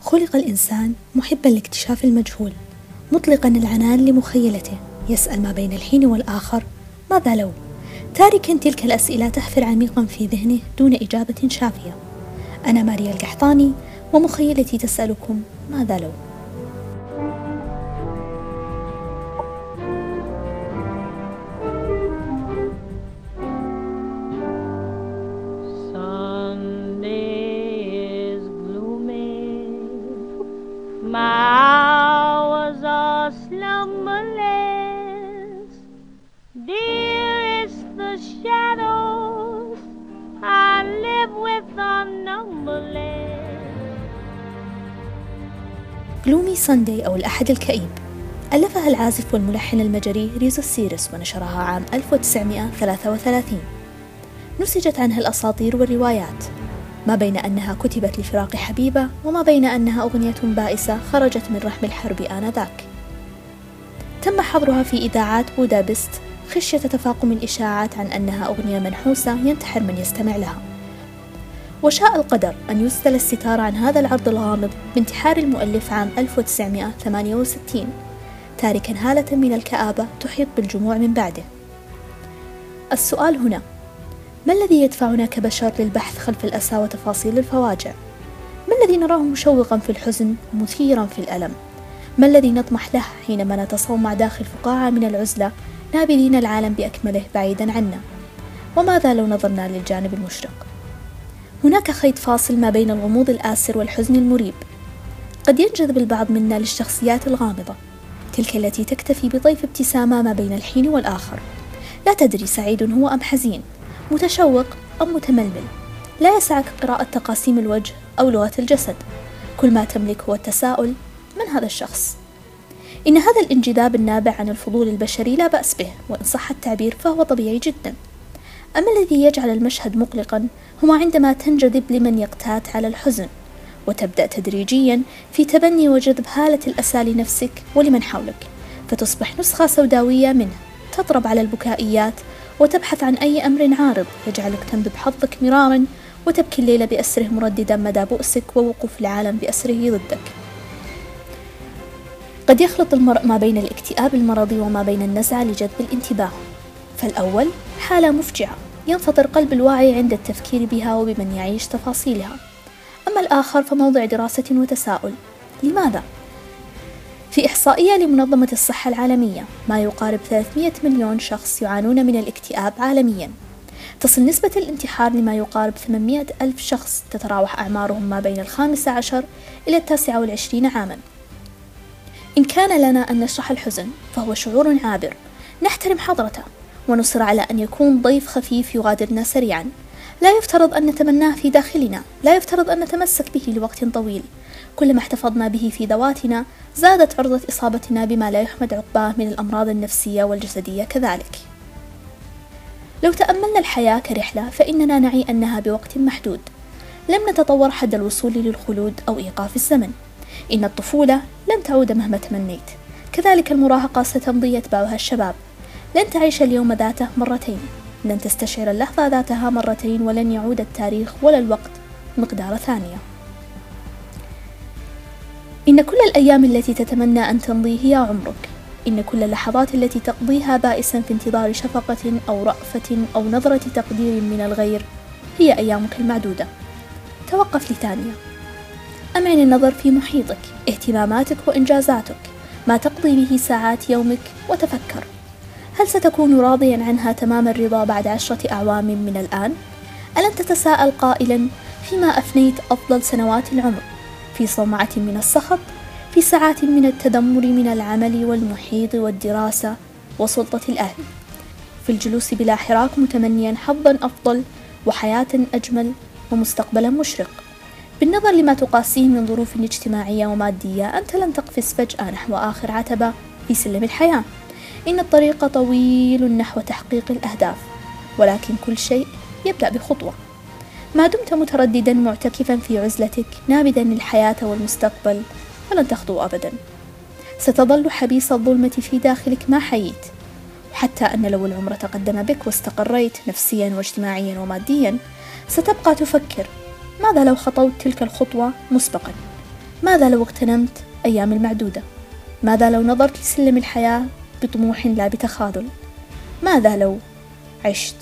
خلق الإنسان محبا لاكتشاف المجهول مطلقا العنان لمخيلته. يسأل ما بين الحين والآخر ماذا لو؟ تاركا تلك الأسئلة تحفر عميقا في ذهنه دون إجابة شافية. أنا ماريا القحطاني ومخيلتي تسألكم ماذا لو؟ Gloomy Sunday أو الأحد الكئيب. ألفها العازف والملحن المجري ريزو سيرس ونشرها عام 1933 نسجت عنها الأساطير والروايات. ما بين أنها كتبت لفراق حبيبة وما بين أنها أغنية بائسة خرجت من رحم الحرب آنذاك. تم حظرها في إذاعات بودابست خشية تفاقم الإشاعات عن أنها أغنية منحوسة ينتحر من يستمع لها. وشاء القدر أن يسدل الستار عن هذا العرض الغامض بانتحار المؤلف عام 1968 تاركا هالة من الكآبة تحيط بالجموع من بعده السؤال هنا ما الذي يدفعنا كبشر للبحث خلف الأسى وتفاصيل الفواجع؟ ما الذي نراه مشوقا في الحزن ومثيرا في الألم؟ ما الذي نطمح له حينما نتصومع داخل فقاعة من العزلة نابلين العالم بأكمله بعيدا عنا؟ وماذا لو نظرنا للجانب المشرق؟ هناك خيط فاصل ما بين الغموض الآسر والحزن المريب. قد ينجذب البعض منا للشخصيات الغامضة تلك التي تكتفي بطيف ابتسامة ما بين الحين والآخر. لا تدري سعيد هو أم حزين متشوق أم متململ. لا يسعك قراءة تقاسيم الوجه أو لغة الجسد. كل ما تملك هو التساؤل من هذا الشخص؟ إن هذا الانجذاب النابع عن الفضول البشري لا بأس به وإن صح التعبير فهو طبيعي جدا. أما الذي يجعل المشهد مقلقا هو عندما تنجذب لمن يقتات على الحزن وتبدأ تدريجيا في تبني وجذب هالة الأسى لنفسك ولمن حولك فتصبح نسخة سوداوية منه تضرب على البكائيات وتبحث عن أي أمر عارض يجعلك تنذب حظك مرارا وتبكي الليل بأسره مرددا مدى بؤسك ووقوف العالم بأسره ضدك. قد يخلط المرء ما بين الاكتئاب المرضي وما بين النزعة لجذب الانتباه. فالأول حالة مفجعة ينفطر قلب الواعي عند التفكير بها وبمن يعيش تفاصيلها. أما الآخر فموضع دراسة وتساؤل. لماذا؟ في إحصائية لمنظمة الصحة العالمية ما يقارب 300 مليون شخص يعانون من الاكتئاب عالميا. تصل نسبة الانتحار لما يقارب 800 ألف شخص تتراوح أعمارهم ما بين الخامسة عشر إلى التاسعة والعشرين عاما. إن كان لنا أن نشرح الحزن فهو شعور عابر. نحترم حضرته. ونصر على أن يكون ضيف خفيف يغادرنا سريعا. لا يفترض أن نتمناه في داخلنا. لا يفترض أن نتمسك به لوقت طويل. كلما احتفظنا به في ذواتنا زادت عرضة إصابتنا بما لا يحمد عقباه من الأمراض النفسية والجسدية كذلك. لو تأملنا الحياة كرحلة فإننا نعي أنها بوقت محدود. لم نتطور حد الوصول للخلود أو إيقاف الزمن. إن الطفولة لن تعود مهما تمنيت. كذلك المراهقة ستمضي يتبعها الشباب. لن تعيش اليوم ذاته مرتين. لن تستشعر اللحظة ذاتها مرتين ولن يعود التاريخ ولا الوقت مقدار ثانية. إن كل الأيام التي تتمنى أن تمضي هي عمرك. إن كل اللحظات التي تقضيها بائسا في انتظار شفقة أو رأفة أو نظرة تقدير من الغير هي أيامك المعدودة. توقف لثانية. أمعن النظر في محيطك اهتماماتك وإنجازاتك. ما تقضي به ساعات يومك وتفكر. هل ستكون راضيا عنها تمام الرضا بعد عشرة أعوام من الآن؟ ألن تتساءل قائلا فيما أفنيت أفضل سنوات العمر؟ في صومعة من السخط في ساعات من التدمر من العمل والمحيط والدراسة وسلطة الأهل. في الجلوس بلا حراك متمنيا حظا أفضل وحياة أجمل ومستقبلا مشرق. بالنظر لما تقاسيه من ظروف اجتماعية ومادية أنت لن تقفز فجأة نحو آخر عتبة في سلم الحياة. إن الطريق طويل نحو تحقيق الأهداف ولكن كل شيء يبدأ بخطوة. ما دمت مترددا معتكفا في عزلتك نابذا للحياة والمستقبل فلن تخطو أبدا. ستظل حبيس الظلمة في داخلك ما حييت حتى أن لو العمر تقدم بك واستقريت نفسيا واجتماعيا وماديا ستبقى تفكر ماذا لو خطوت تلك الخطوة مسبقا؟ ماذا لو اغتنمت أيام المعدودة؟ ماذا لو نظرت لسلم الحياة؟ بطموح لا بتخاذل؟ ماذا لو عشت